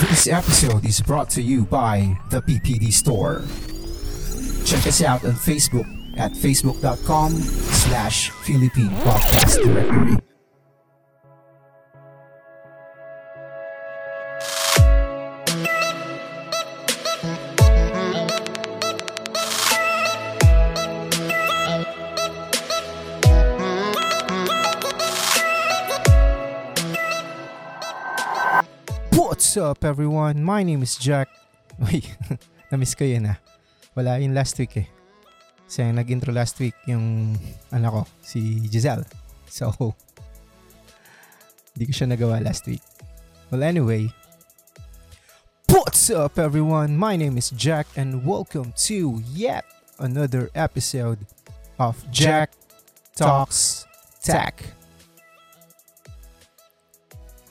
This episode is brought to you by the PPD Store. Check us out on Facebook at facebook.com slash Philippine Podcast Directory. Up everyone? My name is Jack. Uy, na-miss ko yun ah. Wala yun last week eh. Kasi nag-intro last week yung anak ko, si Giselle. So, hindi ko siya nagawa last week. Well anyway, What's up everyone? My name is Jack and welcome to yet another episode of Jack Talks Tech.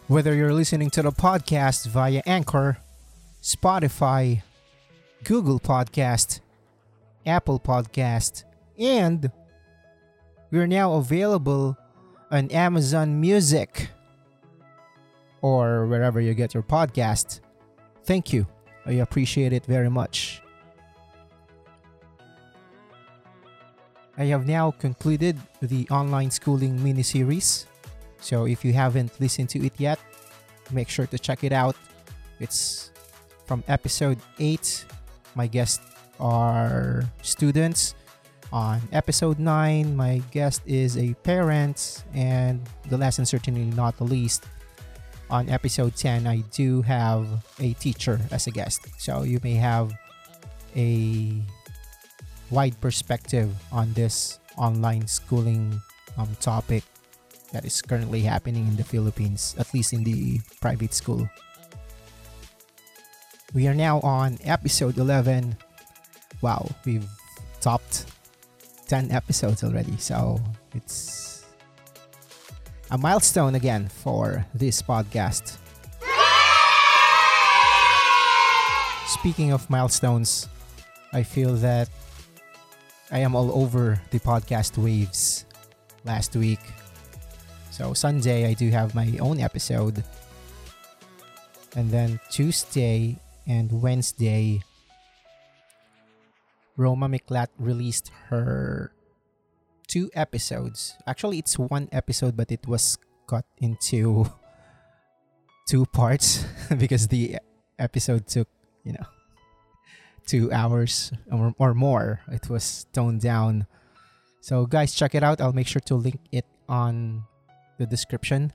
Whether you're listening to the podcast via Anchor, Spotify, Google Podcast, Apple Podcast, and we're now available on Amazon Music or wherever you get your podcast. Thank you. I appreciate it very much. I have now concluded the online schooling mini series. So if you haven't listened to it yet, make sure to check it out. It's from episode 8. My guests are students. On episode 9, my guest is a parent. And the last and certainly not the least, on episode 10, I do have a teacher as a guest. So you may have a wide perspective on this online schooling um, topic that is currently happening in the Philippines, at least in the private school. We are now on episode 11. Wow, we've topped 10 episodes already. So it's a milestone again for this podcast. Speaking of milestones, I feel that I am all over the podcast waves last week. So Sunday I do have my own episode. And then Tuesday and Wednesday Roma Miklat released her two episodes. Actually it's one episode but it was cut into two parts because the episode took, you know, 2 hours or, or more. It was toned down. So guys check it out. I'll make sure to link it on the description.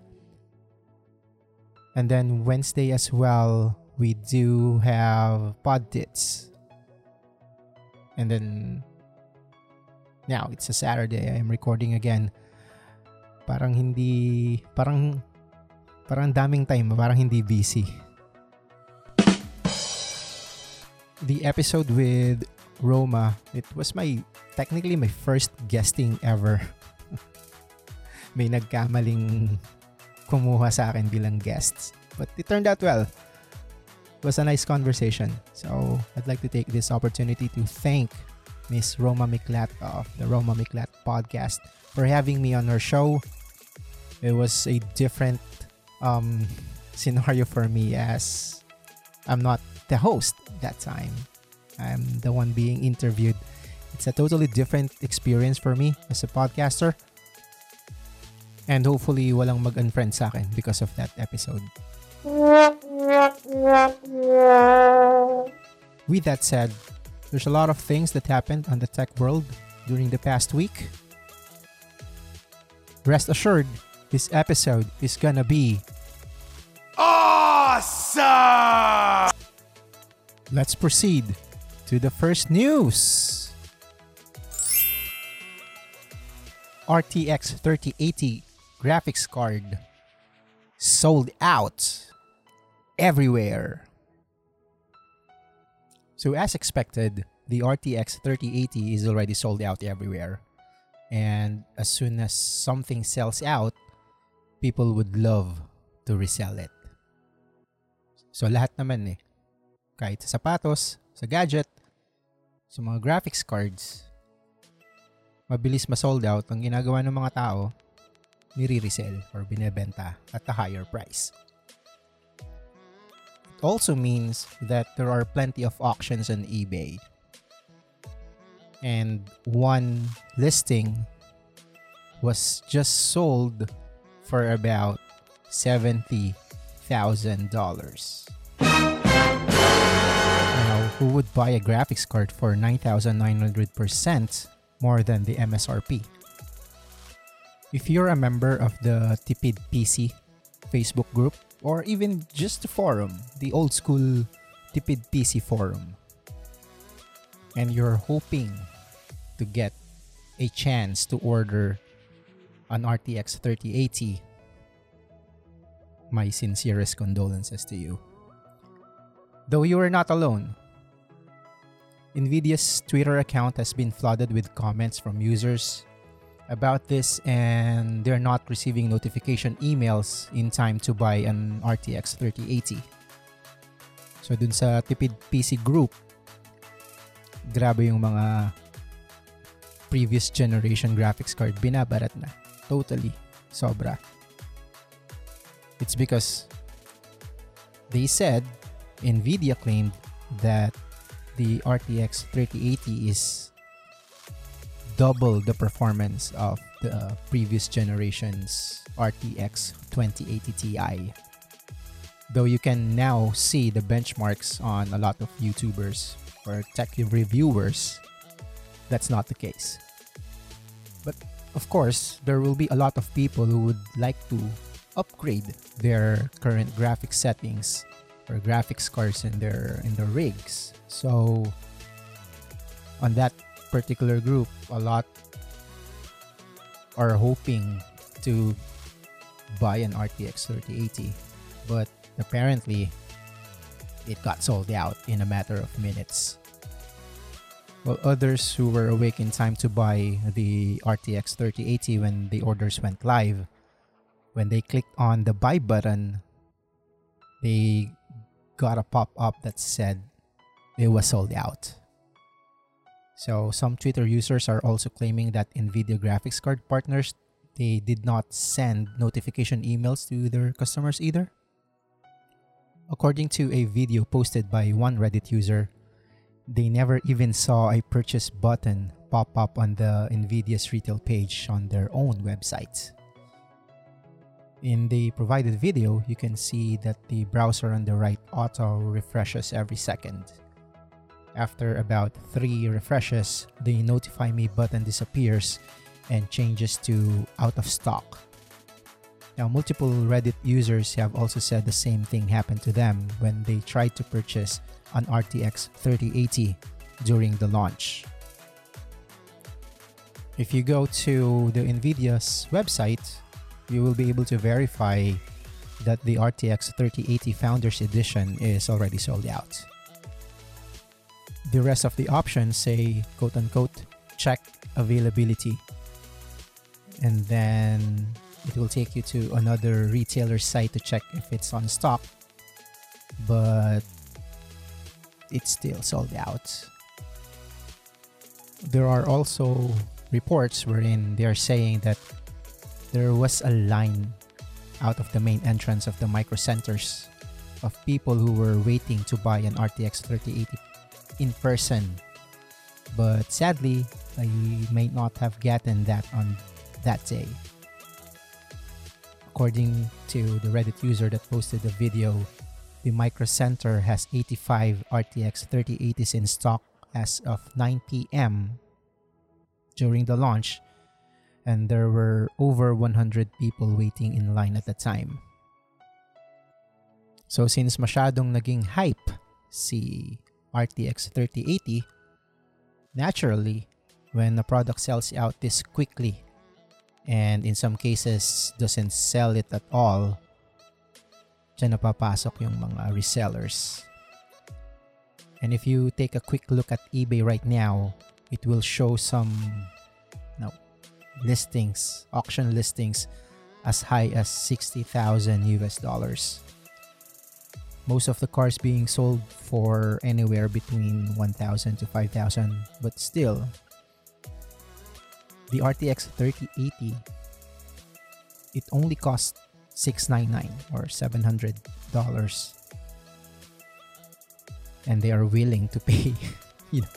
And then Wednesday as well, we do have pod. And then now it's a Saturday. I am recording again. Parang hindi parang parang daming time, parang hindi busy. The episode with Roma, it was my technically my first guesting ever. may nagkamaling kumuha sa akin bilang guests. But it turned out well. It was a nice conversation. So I'd like to take this opportunity to thank Miss Roma Miklat of the Roma Miklat podcast for having me on her show. It was a different um, scenario for me as I'm not the host that time. I'm the one being interviewed. It's a totally different experience for me as a podcaster. And hopefully, walang mag-unfriend sa akin because of that episode. With that said, there's a lot of things that happened on the tech world during the past week. Rest assured, this episode is gonna be Awesome! Let's proceed to the first news. RTX 3080 graphics card sold out everywhere. So, as expected, the RTX 3080 is already sold out everywhere. And as soon as something sells out, people would love to resell it. So, lahat naman eh. Kahit sa sapatos, sa gadget, sa mga graphics cards, mabilis ma-sold out, ang ginagawa ng mga tao, nire-resell or binebenta at a higher price. It also means that there are plenty of auctions on eBay. And one listing was just sold for about $70,000. Now, who would buy a graphics card for 9,900% more than the MSRP? If you're a member of the Tipid PC Facebook group, or even just the forum, the old school Tipid PC forum, and you're hoping to get a chance to order an RTX 3080, my sincerest condolences to you. Though you are not alone, NVIDIA's Twitter account has been flooded with comments from users about this and they're not receiving notification emails in time to buy an RTX 3080. So dun sa Tipid PC group, grabe yung mga previous generation graphics card binabarat na. Totally. Sobra. It's because they said Nvidia claimed that the RTX 3080 is double the performance of the uh, previous generation's RTX 2080 Ti. Though you can now see the benchmarks on a lot of YouTubers or tech reviewers, that's not the case. But of course, there will be a lot of people who would like to upgrade their current graphics settings or graphics cards in their in their rigs. So on that particular group, a lot are hoping to buy an RTX 3080, but apparently it got sold out in a matter of minutes. While others who were awake in time to buy the RTX 3080 when the orders went live, when they clicked on the buy button, they got a pop up that said it was sold out. So some Twitter users are also claiming that Nvidia graphics card partners they did not send notification emails to their customers either. According to a video posted by one Reddit user, they never even saw a purchase button pop up on the Nvidia's retail page on their own website. In the provided video, you can see that the browser on the right auto refreshes every second. After about 3 refreshes, the Notify Me button disappears and changes to out of stock. Now, multiple Reddit users have also said the same thing happened to them when they tried to purchase an RTX 3080 during the launch. If you go to the NVIDIA's website, you will be able to verify that the RTX 3080 Founders Edition is already sold out the rest of the options say quote unquote check availability. And then it will take you to another retailer site to check if it's on stock. But it's still sold out. There are also reports wherein they are saying that there was a line out of the main entrance of the micro centers of people who were waiting to buy an RTX 3080 in person. But sadly, I may not have gotten that on that day. According to the Reddit user that posted the video, the Micro Center has 85 RTX 3080s in stock as of 9 p.m. during the launch, and there were over 100 people waiting in line at the time. So since masyadong naging hype si RTX 3080, naturally, when a product sells out this quickly and in some cases doesn't sell it at all, dyan napapasok yung mga resellers. And if you take a quick look at eBay right now, it will show some no, listings, auction listings as high as 60,000 US dollars most of the cars being sold for anywhere between 1,000 to 5,000 but still the RTX 3080 it only cost 699 or 700 dollars and they are willing to pay, you know,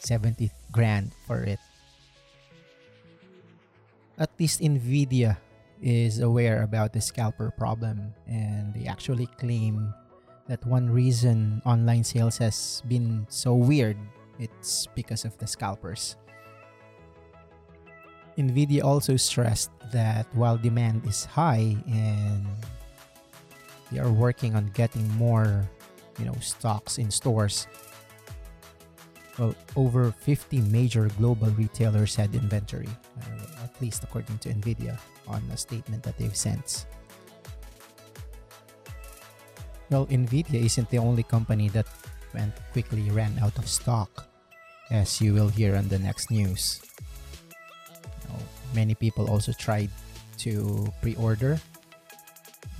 70 grand for it. At least Nvidia is aware about the scalper problem and they actually claim that one reason online sales has been so weird it's because of the scalpers. Nvidia also stressed that while demand is high and they are working on getting more, you know, stocks in stores. Well, over 50 major global retailers had inventory, uh, at least according to Nvidia, on a statement that they've sent. Well, Nvidia isn't the only company that went quickly ran out of stock, as you will hear on the next news. Know, many people also tried to pre-order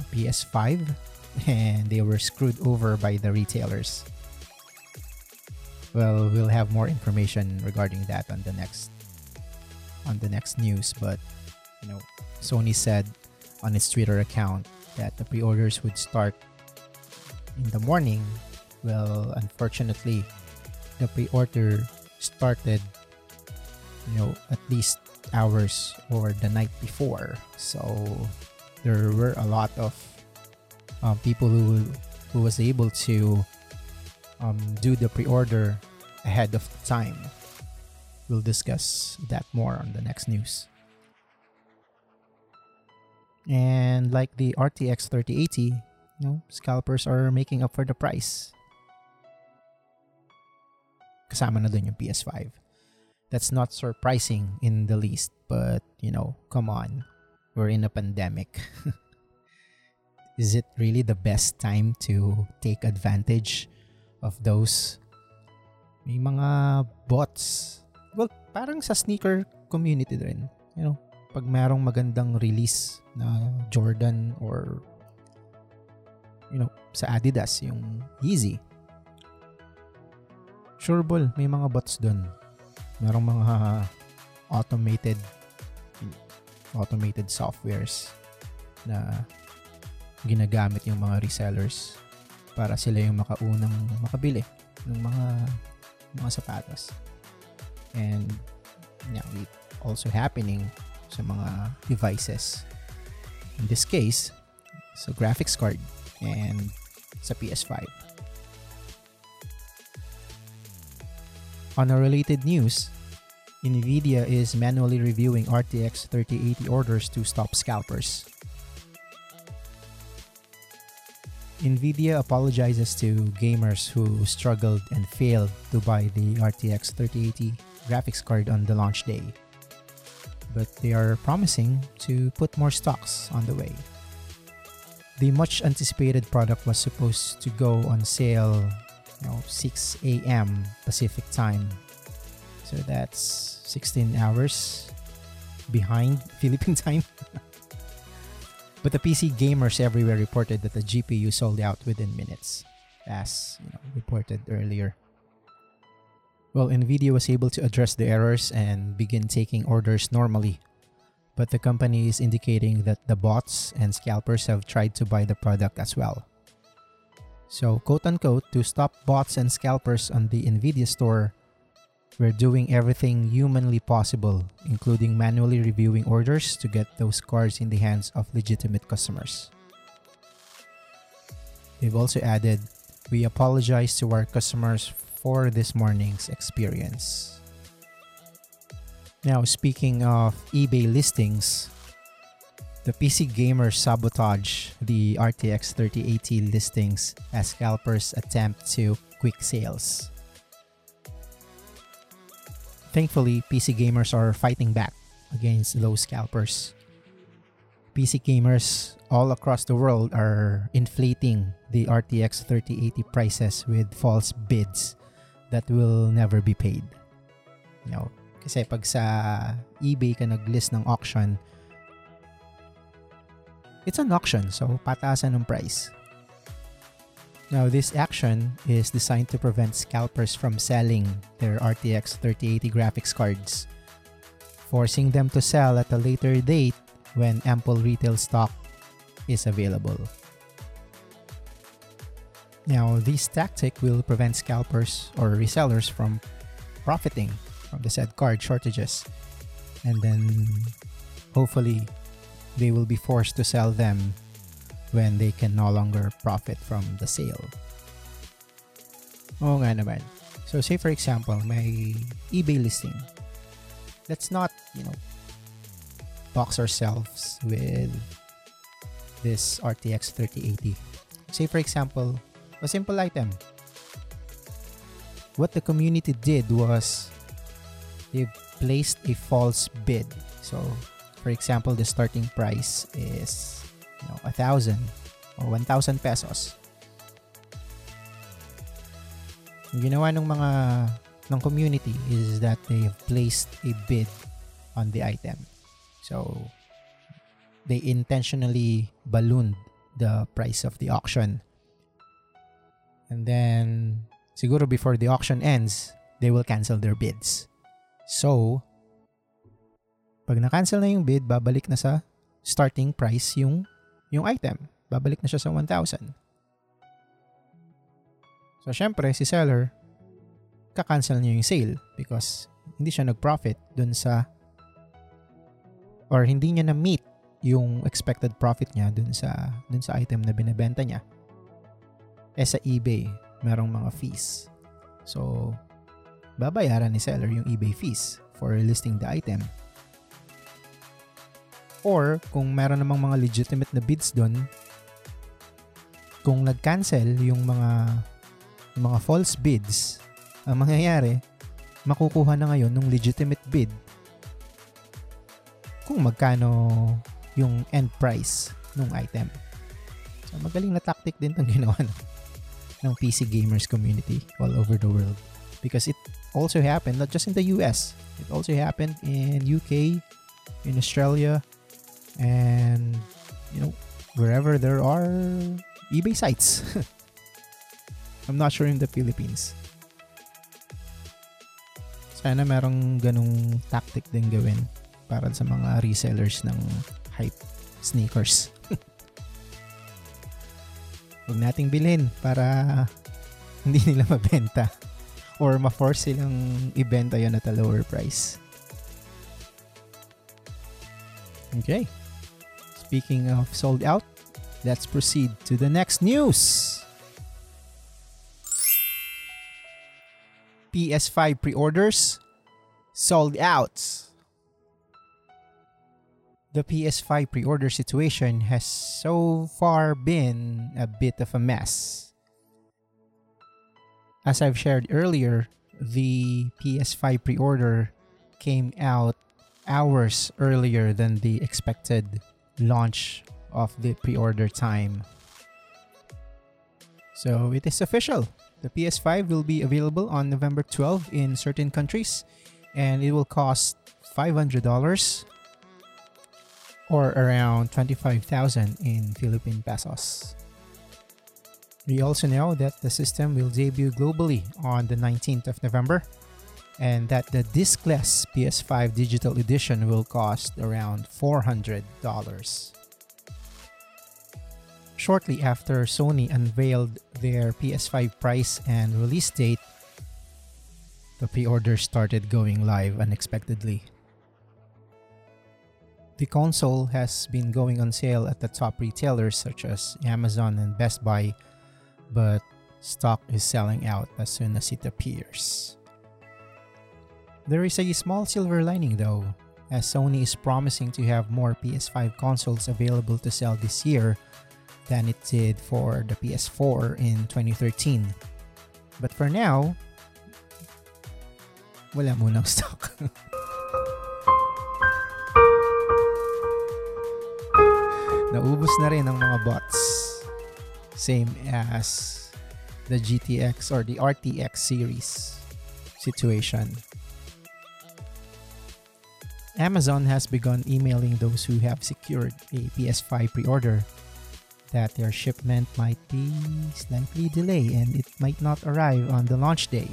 a PS5 and they were screwed over by the retailers. Well, we'll have more information regarding that on the next on the next news, but you know, Sony said on its Twitter account that the pre-orders would start in the morning. Well, unfortunately, the pre-order started you know at least hours or the night before. So there were a lot of um, people who who was able to um, do the pre-order ahead of time. We'll discuss that more on the next news. And like the RTX 3080, you know, scalpers are making up for the price. Kasama na dun yung PS5. That's not surprising in the least, but you know, come on. We're in a pandemic. Is it really the best time to take advantage of those may mga bots. Well, parang sa sneaker community rin. You know, pag merong magandang release na Jordan or you know, sa Adidas, yung Yeezy. Sureball, may mga bots dun. Merong mga automated automated softwares na ginagamit yung mga resellers para sila yung makaunang makabili ng mga mga sapatos. And yeah, it also happening sa mga devices. In this case, sa graphics card and sa PS5. On a related news, Nvidia is manually reviewing RTX 3080 orders to stop scalpers. Nvidia apologizes to gamers who struggled and failed to buy the RTX 3080 graphics card on the launch day. But they are promising to put more stocks on the way. The much anticipated product was supposed to go on sale, you know, 6 a.m. Pacific time. So that's 16 hours behind Philippine time. But the PC gamers everywhere reported that the GPU sold out within minutes, as you know, reported earlier. Well, Nvidia was able to address the errors and begin taking orders normally. But the company is indicating that the bots and scalpers have tried to buy the product as well. So, quote unquote, to stop bots and scalpers on the Nvidia store, we're doing everything humanly possible, including manually reviewing orders to get those cards in the hands of legitimate customers. They've also added, We apologize to our customers for this morning's experience. Now, speaking of eBay listings, the PC gamers sabotage the RTX 3080 listings as scalpers attempt to quick sales. Thankfully, PC gamers are fighting back against those scalpers. PC gamers all across the world are inflating the RTX 3080 prices with false bids that will never be paid. You know, kasi pag sa eBay ka nag-list ng auction, it's an auction, so pataasan ng price. Now, this action is designed to prevent scalpers from selling their RTX 3080 graphics cards, forcing them to sell at a later date when ample retail stock is available. Now, this tactic will prevent scalpers or resellers from profiting from the said card shortages. And then hopefully they will be forced to sell them when they can no longer profit from the sale. Oo nga naman. So say for example, may eBay listing. Let's not, you know, box ourselves with this RTX 3080. Say for example, a simple item. What the community did was they placed a false bid. So, for example, the starting price is you know, a thousand or 1,000 pesos. Yung ginawa ng mga ng community is that they have placed a bid on the item. So, they intentionally ballooned the price of the auction. And then, siguro before the auction ends, they will cancel their bids. So, pag na-cancel na yung bid, babalik na sa starting price yung yung item. Babalik na siya sa 1,000. So, syempre, si seller, ka-cancel niya yung sale because hindi siya nag-profit dun sa or hindi niya na-meet yung expected profit niya dun sa dun sa item na binebenta niya. Eh sa eBay, merong mga fees. So, babayaran ni seller yung eBay fees for listing the item. Or, kung meron namang mga legitimate na bids doon, kung nag-cancel yung mga yung mga false bids, ang mangyayari, makukuha na ngayon ng legitimate bid kung magkano yung end price ng item. So, magaling na tactic din itong ginawa ng, ng PC gamers community all over the world. Because it also happened not just in the US, it also happened in UK, in Australia, and you know, wherever there are eBay sites. I'm not sure in the Philippines. Sana merong ganong tactic din gawin para sa mga resellers ng hype sneakers. Huwag nating bilhin para hindi nila mabenta or ma-force silang ibenta yon at a lower price. Okay. Speaking of sold out, let's proceed to the next news. PS5 pre-orders sold out. The PS5 pre-order situation has so far been a bit of a mess. As I've shared earlier, the PS5 pre-order came out hours earlier than the expected launch of the pre-order time. So it is official. The PS5 will be available on November 12 in certain countries and it will cost $500 or around 25,000 in Philippine pesos. We also know that the system will debut globally on the 19th of November and that the discless PS5 digital edition will cost around $400. Shortly after Sony unveiled their PS5 price and release date, the pre order started going live unexpectedly. The console has been going on sale at the top retailers such as Amazon and Best Buy, but stock is selling out as soon as it appears. There is a small silver lining though, as Sony is promising to have more PS5 consoles available to sell this year than it did for the PS4 in 2013. But for now, wala stock. Naubos na rin ang mga bots. Same as the GTX or the RTX series situation. Amazon has begun emailing those who have secured a PS5 pre-order that their shipment might be slightly delayed and it might not arrive on the launch day.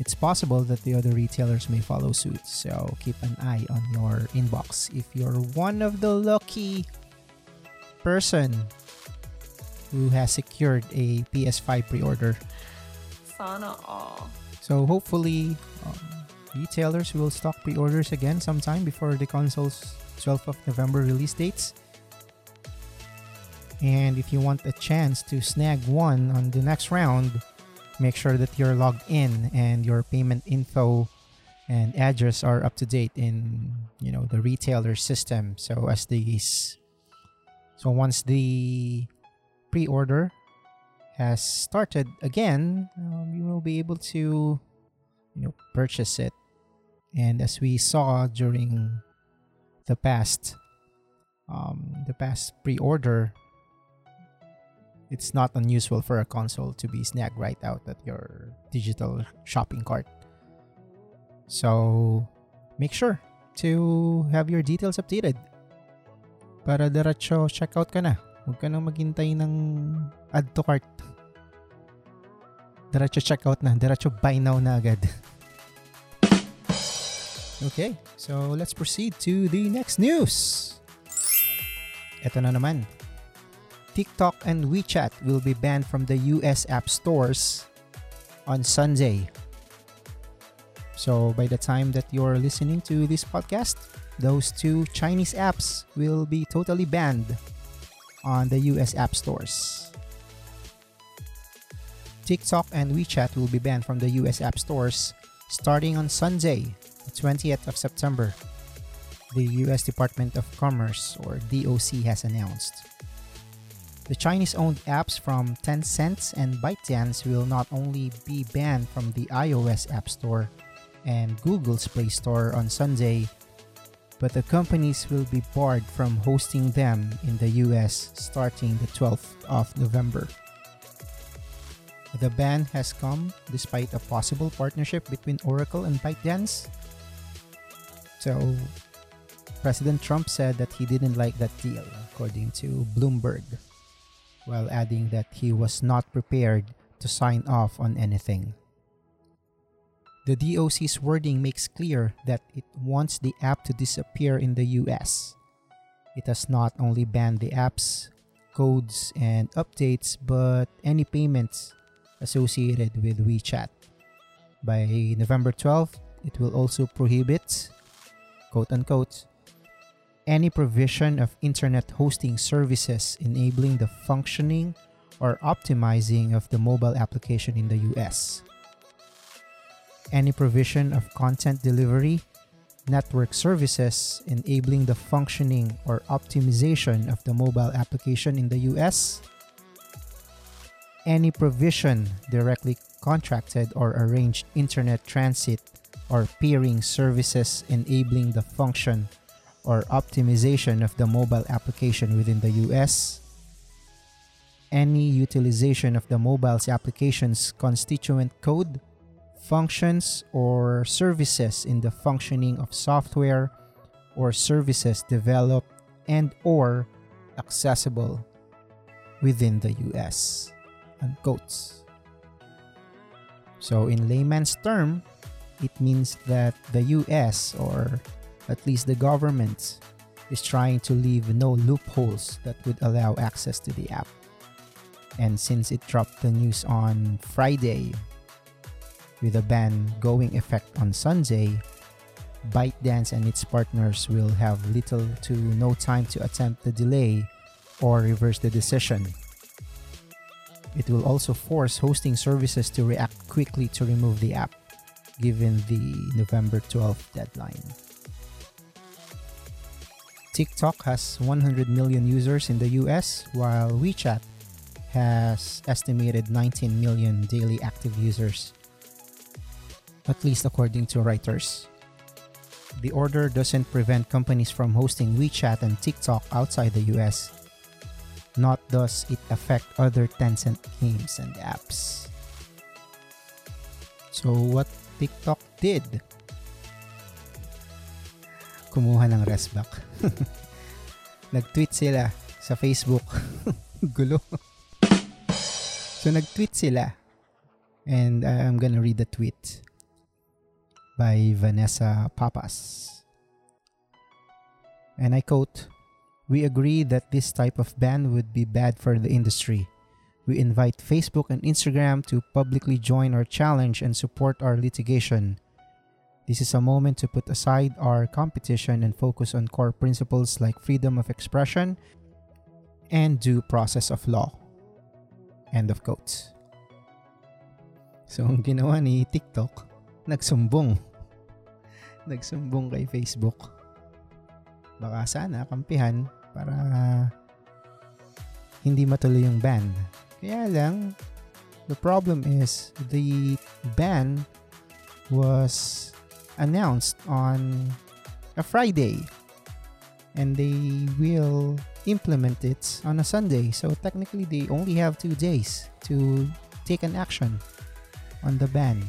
It's possible that the other retailers may follow suit, so keep an eye on your inbox if you're one of the lucky person who has secured a PS5 pre-order. Sana all. So hopefully, um, retailers will stock pre-orders again sometime before the console's 12th of November release dates. And if you want a chance to snag one on the next round, make sure that you're logged in and your payment info and address are up to date in you know the retailer system. So as these, so once the pre-order has started again, um, you will be able to you know purchase it. And as we saw during the past um, the past pre-order it's not unusual for a console to be snagged right out at your digital shopping cart. So, make sure to have your details updated. Para diretso checkout ka na. Huwag ka nang maghintay ng add to cart. Diretso checkout na. Diretso buy now na agad. okay, so let's proceed to the next news. Ito na naman. TikTok and WeChat will be banned from the US app stores on Sunday. So, by the time that you're listening to this podcast, those two Chinese apps will be totally banned on the US app stores. TikTok and WeChat will be banned from the US app stores starting on Sunday, the 20th of September. The US Department of Commerce, or DOC, has announced. The Chinese owned apps from Tencent and ByteDance will not only be banned from the iOS App Store and Google's Play Store on Sunday, but the companies will be barred from hosting them in the US starting the 12th of November. The ban has come despite a possible partnership between Oracle and ByteDance. So, President Trump said that he didn't like that deal, according to Bloomberg, while adding that he was not prepared to sign off on anything. The DOC's wording makes clear that it wants the app to disappear in the US. It has not only banned the apps, codes, and updates, but any payments associated with WeChat. By November 12th, it will also prohibit, quote unquote, any provision of internet hosting services enabling the functioning or optimizing of the mobile application in the US. Any provision of content delivery, network services enabling the functioning or optimization of the mobile application in the US. Any provision directly contracted or arranged internet transit or peering services enabling the function or optimization of the mobile application within the US, any utilization of the mobile's application's constituent code, functions, or services in the functioning of software or services developed and or accessible within the US. Unquotes. So in layman's term, it means that the US or at least the government is trying to leave no loopholes that would allow access to the app. And since it dropped the news on Friday, with a ban going effect on Sunday, ByteDance and its partners will have little to no time to attempt the delay or reverse the decision. It will also force hosting services to react quickly to remove the app, given the November 12th deadline. TikTok has 100 million users in the US, while WeChat has estimated 19 million daily active users, at least according to Reuters. The order doesn't prevent companies from hosting WeChat and TikTok outside the US, not does it affect other Tencent games and apps. So, what TikTok did kumuha ng restback. Nag-tweet sila sa Facebook. Gulo. so, nag-tweet sila. And I'm gonna read the tweet by Vanessa Papas. And I quote, We agree that this type of ban would be bad for the industry. We invite Facebook and Instagram to publicly join our challenge and support our litigation. This is a moment to put aside our competition and focus on core principles like freedom of expression and due process of law. End of quotes. So, ang ginawa ni TikTok, nagsumbong. Nagsumbong kay Facebook. Baka sana kampihan para hindi matuloy yung ban. Kaya lang, the problem is the ban was announced on a Friday and they will implement it on a Sunday. So technically, they only have two days to take an action on the ban.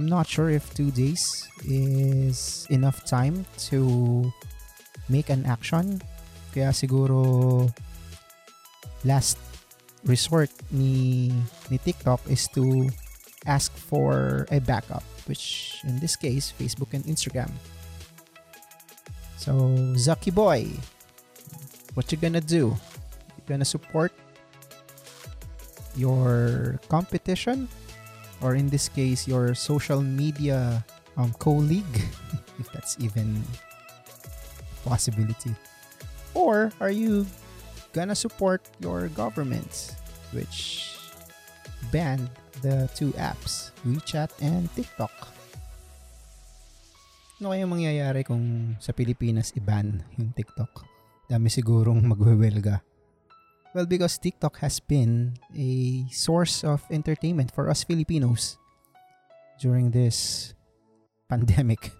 I'm not sure if two days is enough time to make an action. Kaya siguro last resort ni, ni TikTok is to ask for a backup, which in this case, Facebook and Instagram. So, Zucky Boy, what you gonna do? You gonna support your competition? Or in this case, your social media um, colleague, if that's even possibility. Or are you gonna support your government, which banned the two apps, WeChat and TikTok. Ano kaya mangyayari kung sa Pilipinas i-ban yung TikTok? Dami sigurong magwewelga. Well, because TikTok has been a source of entertainment for us Filipinos during this pandemic.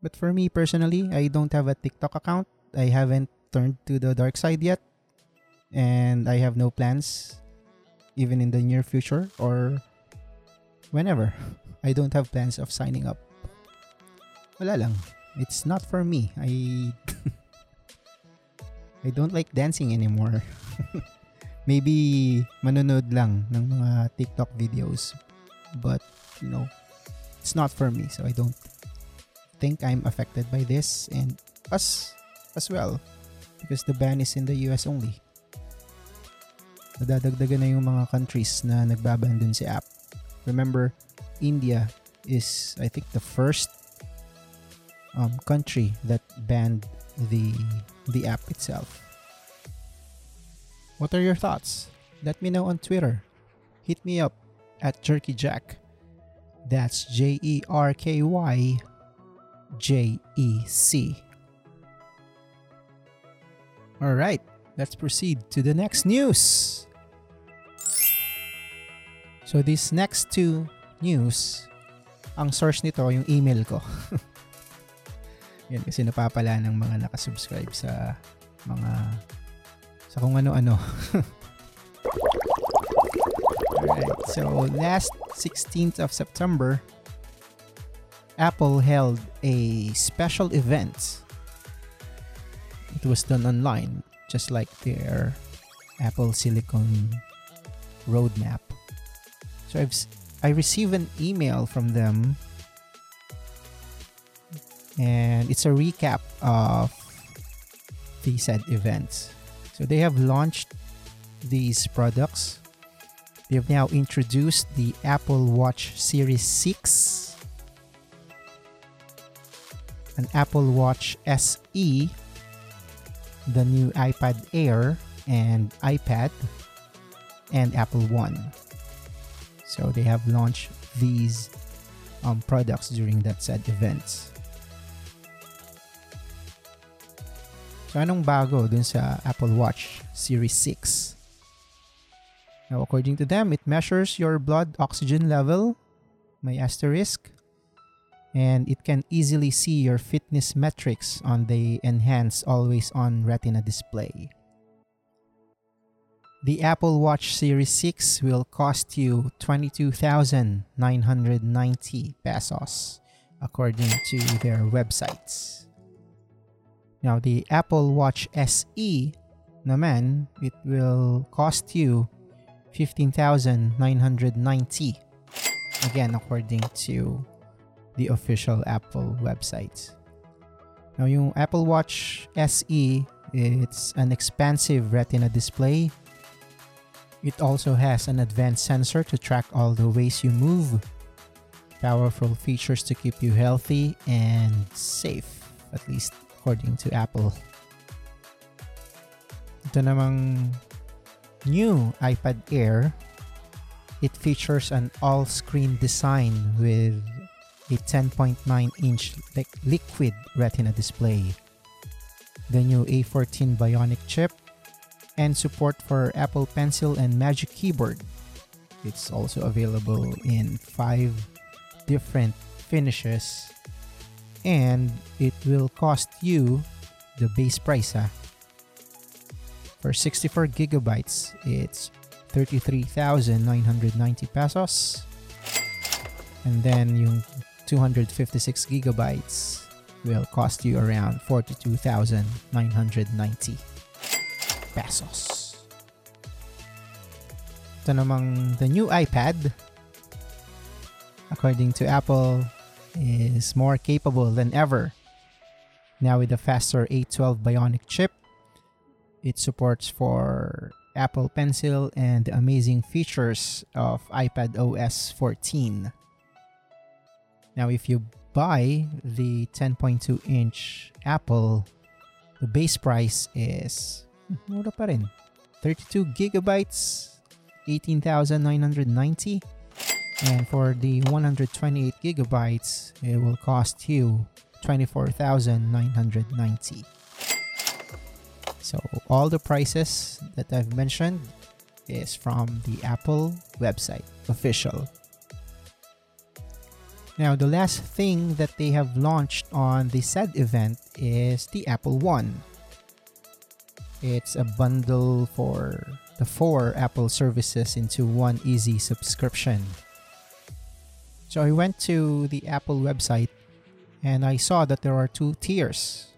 But for me personally, I don't have a TikTok account. I haven't turned to the dark side yet. And I have no plans, even in the near future or whenever. I don't have plans of signing up. Wala lang. It's not for me. I I don't like dancing anymore. Maybe manonood lang ng mga TikTok videos. But, you know, it's not for me. So I don't think I'm affected by this and us as well because the ban is in the US only. Nadadagdagan na yung mga countries na nagbaban dun si app. Remember, India is I think the first um, country that banned the the app itself. What are your thoughts? Let me know on Twitter. Hit me up at Jerky Jack. That's J E R K Y J E C. All right, let's proceed to the next news. So this next two news, ang source nito yung email ko. Yan kasi napapala ng mga nakasubscribe sa mga sa kung ano-ano. Alright, so last 16th of September, Apple held a special event. It was done online, just like their Apple Silicon roadmap. So I've I received an email from them and it's a recap of the said events. So they have launched these products. They have now introduced the Apple Watch Series 6, an Apple Watch SE, the new iPad Air and iPad, and Apple One. So they have launched these um, products during that said events. So anong bago dun sa Apple Watch Series 6? Now according to them, it measures your blood oxygen level, may asterisk, and it can easily see your fitness metrics on the enhanced always on retina display. The Apple Watch Series 6 will cost you 22,990 pesos according to their websites. Now, the Apple Watch SE naman, it will cost you 15,990. Again, according to the official Apple website. Now, yung Apple Watch SE, It's an expansive retina display. It also has an advanced sensor to track all the ways you move. Powerful features to keep you healthy and safe, at least according to Apple. Ito namang new iPad Air. It features an all-screen design with a 10.9-inch liquid retina display. The new A14 Bionic chip and support for Apple Pencil and Magic Keyboard. It's also available in five different finishes and it will cost you the base price ah. For 64 gigabytes, it's 33,990 pesos. And then yung 256 gigabytes will cost you around 42,990 pesos. Ito namang the new iPad, according to Apple, is more capable than ever. Now with a faster A12 Bionic chip, it supports for Apple Pencil and the amazing features of iPad OS 14. Now if you buy the 10.2 inch Apple, the base price is mura pa rin. 32 gigabytes, 18,990. And for the 128 gigabytes, it will cost you 24,990. So all the prices that I've mentioned is from the Apple website, official. Now, the last thing that they have launched on the said event is the Apple One. It's a bundle for the four Apple services into one easy subscription. So I went to the Apple website and I saw that there are two tiers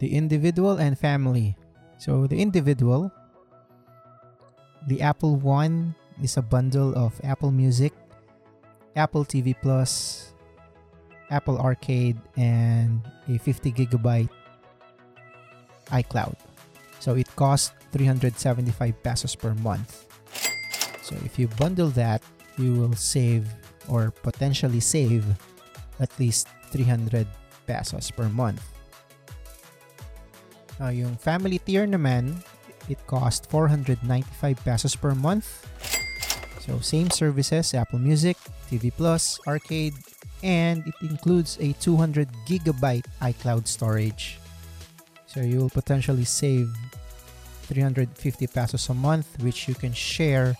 the individual and family. So the individual, the Apple One is a bundle of Apple Music, Apple TV Plus, Apple Arcade, and a 50 gigabyte iCloud. So it costs 375 pesos per month. So if you bundle that, you will save or potentially save at least 300 pesos per month. Now, yung family tier naman, it costs 495 pesos per month. So same services, Apple Music, TV Plus, Arcade, and it includes a 200 gigabyte iCloud storage. So you will potentially save 350 pesos a month which you can share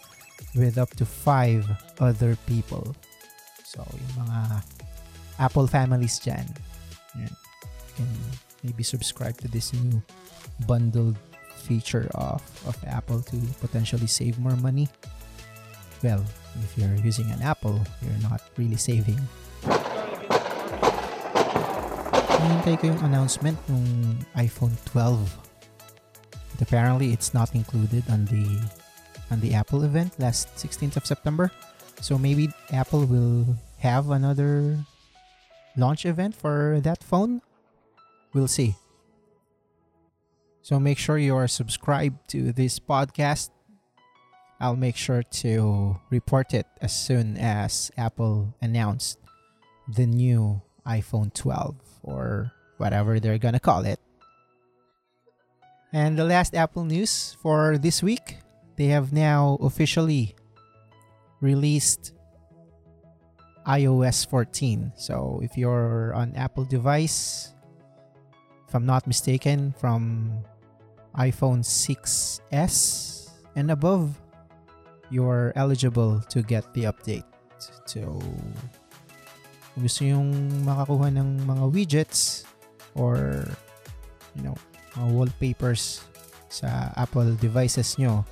with up to 5 other people. So yung mga Apple families dyan, yan, you can maybe subscribe to this new bundled feature of, of Apple to potentially save more money. Well, if you're using an Apple, you're not really saving. Hinihintay ko yung announcement ng iPhone 12. But apparently, it's not included on the on the Apple event last 16th of September. So maybe Apple will have another launch event for that phone. We'll see. So make sure you are subscribed to this podcast. I'll make sure to report it as soon as Apple announced the new iPhone 12 or whatever they're gonna call it. And the last Apple news for this week, they have now officially released iOS 14. So if you're on Apple device, if I'm not mistaken, from iPhone 6s and above, you're eligible to get the update. So, kung gusto yung makakuha ng mga widgets or, you know, mga wallpapers sa Apple devices nyo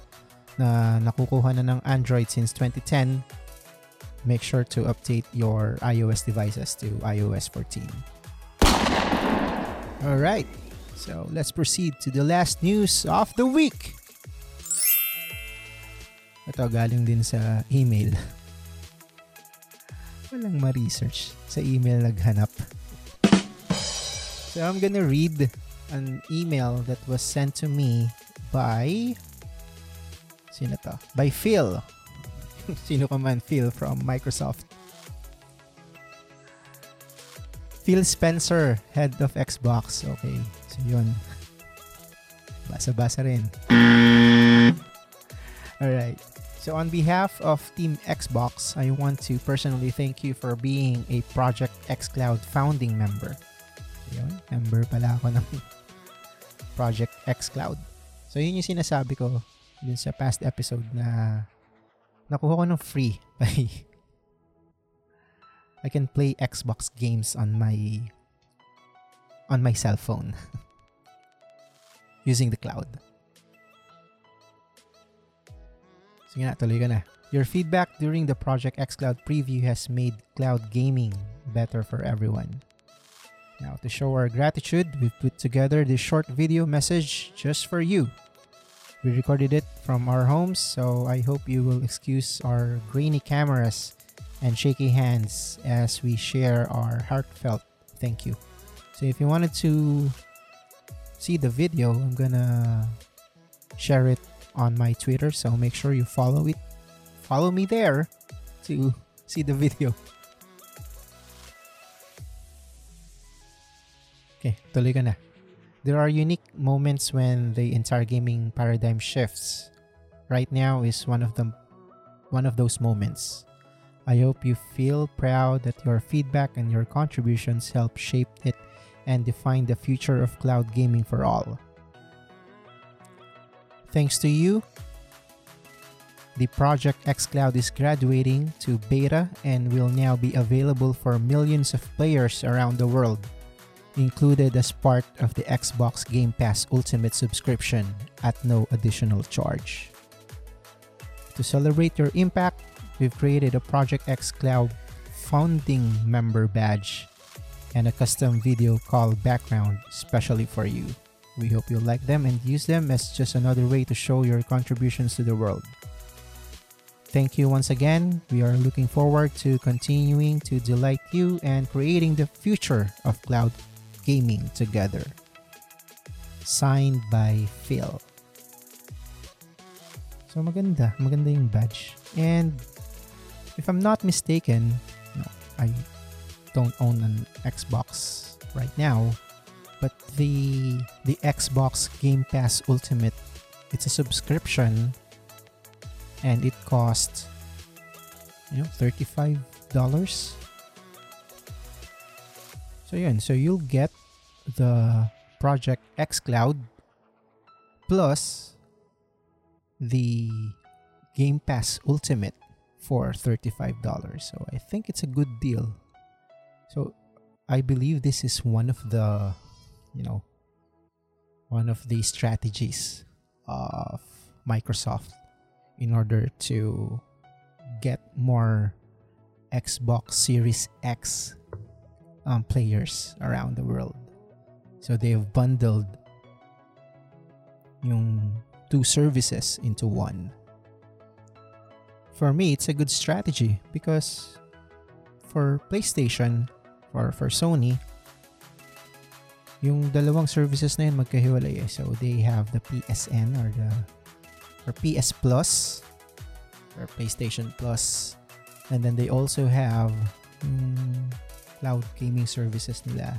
na nakukuha na ng Android since 2010, make sure to update your iOS devices to iOS 14. Alright, so let's proceed to the last news of the week. Ito galing din sa email. Walang ma-research. Sa email naghanap. So I'm gonna read an email that was sent to me by sino to? By Phil. sino ka man Phil from Microsoft. Phil Spencer, head of Xbox. Okay, so yun. Basa-basa rin. Alright. So on behalf of Team Xbox, I want to personally thank you for being a Project xCloud founding member. Yun, member pala ako ng Project xCloud. So yun yung sinasabi ko dun sa past episode na nakuha ko ng free I can play Xbox games on my on my cell phone using the cloud. Sige na, tuloy ka na. Your feedback during the Project xCloud preview has made cloud gaming better for everyone. Now, to show our gratitude, we've put together this short video message just for you. We recorded it from our homes, so I hope you will excuse our grainy cameras and shaky hands as we share our heartfelt thank you. So if you wanted to see the video, I'm gonna share it on my Twitter. So make sure you follow it. Follow me there to see the video. Okay, tuloy na. There are unique moments when the entire gaming paradigm shifts. Right now is one of them one of those moments. I hope you feel proud that your feedback and your contributions help shape it and define the future of cloud gaming for all. Thanks to you, the Project xCloud is graduating to beta and will now be available for millions of players around the world, included as part of the Xbox Game Pass Ultimate subscription at no additional charge. To celebrate your impact, we've created a Project xCloud founding member badge and a custom video call background specially for you. We hope you'll like them and use them as just another way to show your contributions to the world. Thank you once again. We are looking forward to continuing to delight you and creating the future of cloud gaming together. Signed by Phil. So maganda, maganda yung badge. And if I'm not mistaken, no, I don't own an Xbox right now, but the the Xbox Game Pass Ultimate, it's a subscription and it costs you know $35. So yun, so you'll get the Project X Cloud plus the Game Pass Ultimate for $35. So I think it's a good deal. So I believe this is one of the, you know, one of the strategies of Microsoft in order to get more Xbox Series X um, players around the world. So they've bundled yung two services into one. For me, it's a good strategy because for PlayStation or for Sony, yung dalawang services na yun magkahiwalay eh. So they have the PSN or the or PS Plus or PlayStation Plus and then they also have yung cloud gaming services nila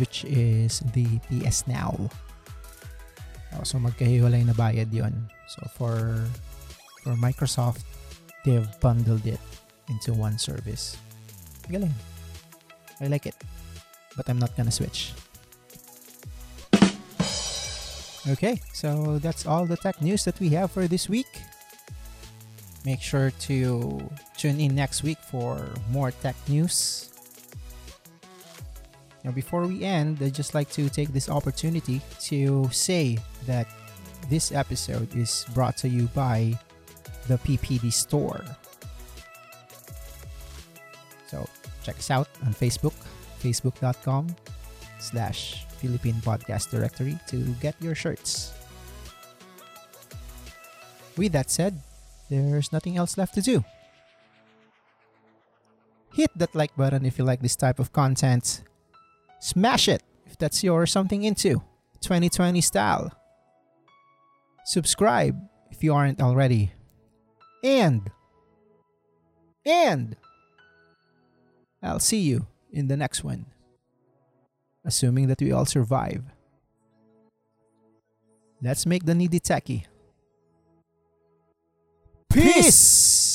which is the PS Now. Oh, so magkahiwalay na bayad yon. So for for Microsoft, they've bundled it into one service. Galing. I like it. But I'm not gonna switch. Okay, so that's all the tech news that we have for this week. Make sure to tune in next week for more tech news. Now, before we end, I'd just like to take this opportunity to say that this episode is brought to you by the PPD Store. So, check us out on Facebook, facebook.com slash Philippine Podcast Directory to get your shirts. With that said, there's nothing else left to do. Hit that like button if you like this type of content. Smash it if that's your something into 2020 style. Subscribe if you aren't already. And and I'll see you in the next one. Assuming that we all survive. Let's make the needy techie. Peace!